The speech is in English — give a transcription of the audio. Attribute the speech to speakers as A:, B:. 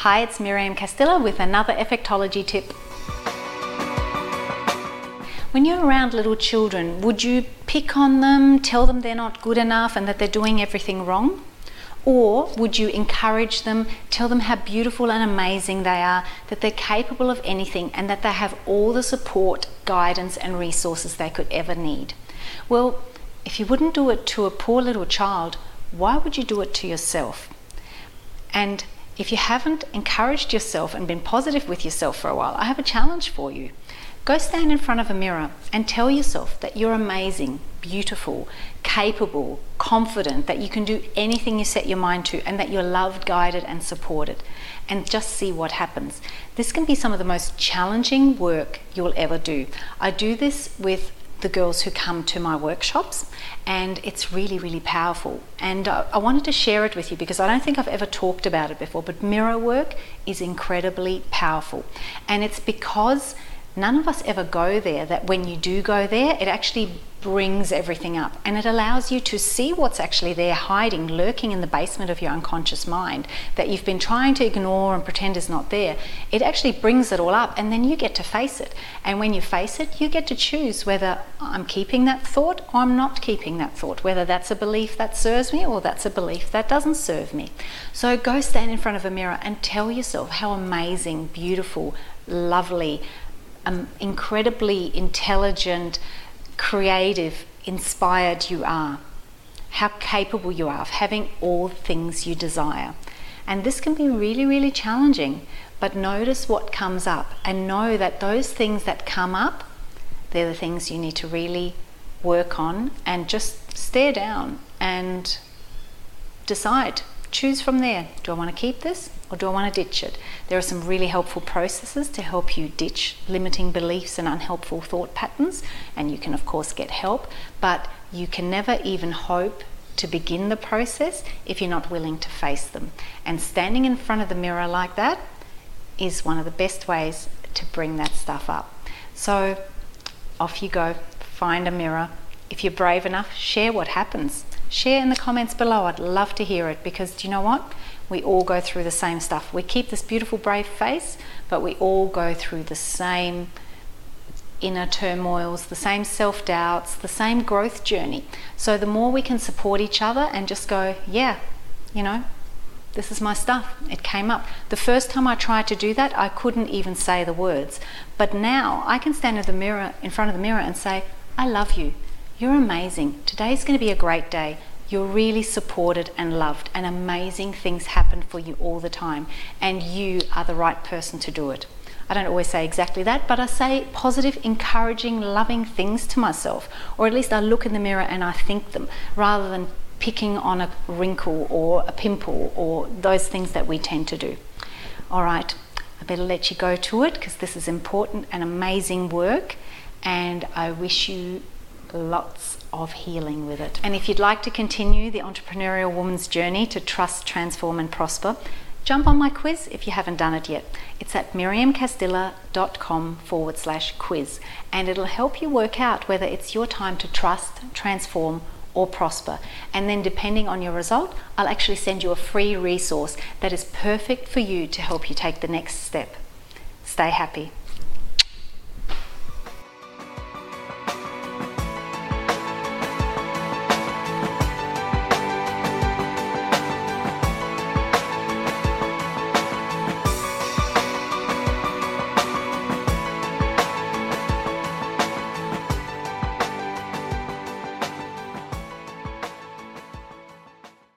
A: Hi, it's Miriam Castilla with another Effectology tip. When you're around little children, would you pick on them, tell them they're not good enough and that they're doing everything wrong? Or would you encourage them, tell them how beautiful and amazing they are, that they're capable of anything, and that they have all the support, guidance, and resources they could ever need? Well, if you wouldn't do it to a poor little child, why would you do it to yourself? And if you haven't encouraged yourself and been positive with yourself for a while, I have a challenge for you. Go stand in front of a mirror and tell yourself that you're amazing, beautiful, capable, confident, that you can do anything you set your mind to, and that you're loved, guided, and supported. And just see what happens. This can be some of the most challenging work you'll ever do. I do this with the girls who come to my workshops, and it's really, really powerful. And I, I, wanted to share it with you because I don't think I've ever talked about it before, but mirror work is incredibly powerful. And it's because none of us ever go there that when you do go there, it actually brings everything up and it allows you to see what's actually there hiding, lurking in the basement of your unconscious mind that you've been trying to ignore and pretend is not there. It actually brings it all up and then you get to face it. And when you face it, you get to choose whether I'm keeping that thought or I'm not keeping that thought, whether that's a belief that serves me or that's a belief that doesn't serve me. So go stand in front of a mirror and tell yourself how amazing, beautiful, lovely, um, incredibly intelligent, creative, inspired you are, how capable you are of having all things you desire. And this can be really, really challenging, but notice what comes up and know that those things that come up, they're the things you need to really work on and just stare down and decide choose from there. Do I want to keep this or do I want to ditch it? There are some really helpful processes to help you ditch limiting beliefs and unhelpful thought patterns, and you can, of course, get help, but you can never even hope to begin the process if you're not willing to face them. And standing in front of the mirror like that is one of the best ways to bring that stuff up. So off you go, find a mirror. If you're brave enough, share what happens share in the comments below. I'd love to hear it because do you know what? We all go through the same stuff. We keep this beautiful, brave face, but we all go through the same inner turmoils, the same self doubts, the same growth journey. So the more we can support each other and just go, yeah, you know, this is my stuff. It came up. The first time I tried to do that, I couldn't even say the words. But now I can stand in the mirror in front of the mirror and say, I love you. You're amazing. Today's going to be a great day. You're really supported and loved, and amazing things happen for you all the time, and you are the right person to do it. I don't always say exactly that, but I say positive, encouraging, loving things to myself, or at least I look in the mirror and I think them rather than picking on a wrinkle or a pimple or those things that we tend to do. All right, I better let you go to it because this is important and amazing work, and I wish you lots of healing with it. And if you'd like to continue the entrepreneurial woman's journey to trust, transform, and prosper, jump on my quiz if you haven't done it yet. It's at miriamcastilla.com forward slash quiz, and it'll help you work out whether it's your time to trust, transform, or prosper. And then, depending on your result, I'll actually send you a free resource that is perfect for you to help you take the next step. Stay happy.